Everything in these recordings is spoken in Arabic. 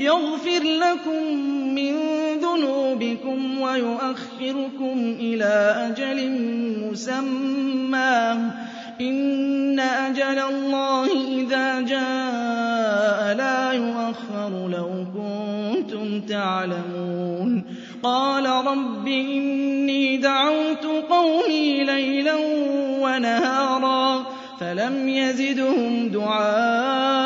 يَغْفِرْ لَكُم مِّن ذُنُوبِكُمْ وَيُؤَخِّرْكُمْ إِلَىٰ أَجَلٍ مُّسَمًّى ۚ. إِنَّ أَجَلَ اللَّهِ إِذَا جَاءَ لَا يُؤَخَّرُ ۖ لَوْ كُنتُمْ تَعْلَمُونَ. قَالَ رَبِّ إِنِّي دَعَوْتُ قَوْمِي لَيْلًا وَنَهَارًا فَلَمْ يَزِدْهُمْ دُعَائِي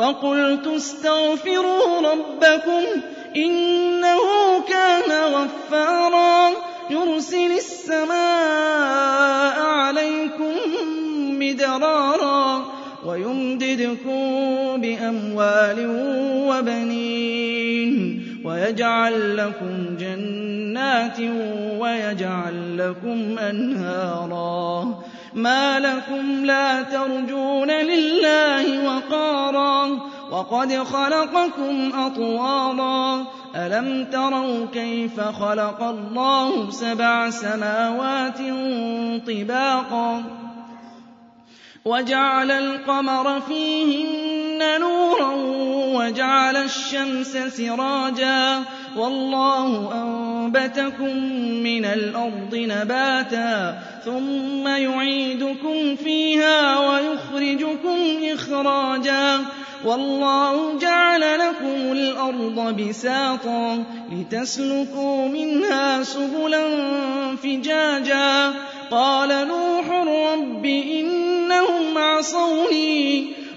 فَقُلْتُ اسْتَغْفِرُوا رَبَّكُمْ إِنَّهُ كَانَ غَفَّارًا يُرْسِلِ السَّمَاءَ عَلَيْكُم مِّدْرَارًا وَيُمْدِدْكُم بِأَمْوَالٍ وَبَنِينَ وَيَجْعَل لَّكُمْ جَنَّاتٍ وَيَجْعَل لَّكُمْ أَنْهَارًا مَا لَكُمْ لَا تَرْجُونَ لِلَّهِ وَقَارًا وَقَدْ خَلَقَكُمْ أَطْوَارًا أَلَمْ تَرَوْا كَيْفَ خَلَقَ اللَّهُ سَبْعَ سَمَاوَاتٍ طِبَاقًا وَجَعَلَ الْقَمَرَ فِيهِنَّ نُورًا وَجَعَلَ الشَّمْسَ سِرَاجًا وَاللَّهُ أَنبَتَكُم مِّنَ الْأَرْضِ نَبَاتًا ثُمَّ يُعِيدُكُمْ فِيهَا وَيُخْرِجُكُمْ إِخْرَاجًا وَاللَّهُ جَعَلَ لَكُمُ الْأَرْضَ بِسَاطًا لِّتَسْلُكُوا مِنْهَا سُبُلًا فِجَاجًا قَالَ نُوحٌ رَّبِّ إِنَّهُمْ عَصَوْنِي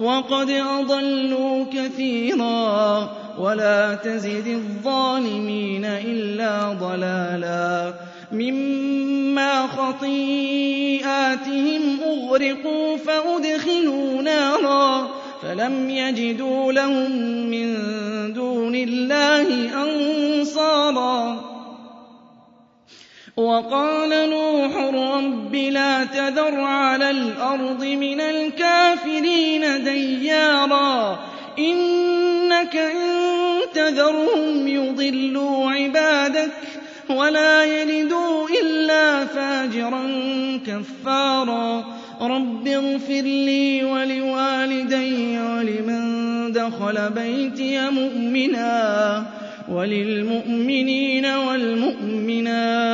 وَقَدْ أَضَلُّوا كَثِيرًا وَلَا تَزِدِ الظَّالِمِينَ إِلَّا ضَلَالًا مِّمَّا خَطِيئَاتِهِمْ أُغْرِقُوا فَأُدْخِلُوا نَارًا فَلَمْ يَجِدُوا لَهُم مِّن دُونِ اللَّهِ أَنصَارًا وَقَالَ نُوحٌ رَّبِّ لَا تَذَرْ عَلَى الْأَرْضِ مِنَ الْكَافِرِينَ دَيَّارًا إِنَّكَ إِن تَذَرْهُمْ يُضِلُّوا عِبَادَكَ وَلَا يَلِدُوا إِلَّا فَاجِرًا كَفَّارًا رَّبِّ اغْفِرْ لِي وَلِوَالِدَيَّ وَلِمَن دَخَلَ بَيْتِيَ مُؤْمِنًا وَلِلْمُؤْمِنِينَ وَالْمُؤْمِنَاتِ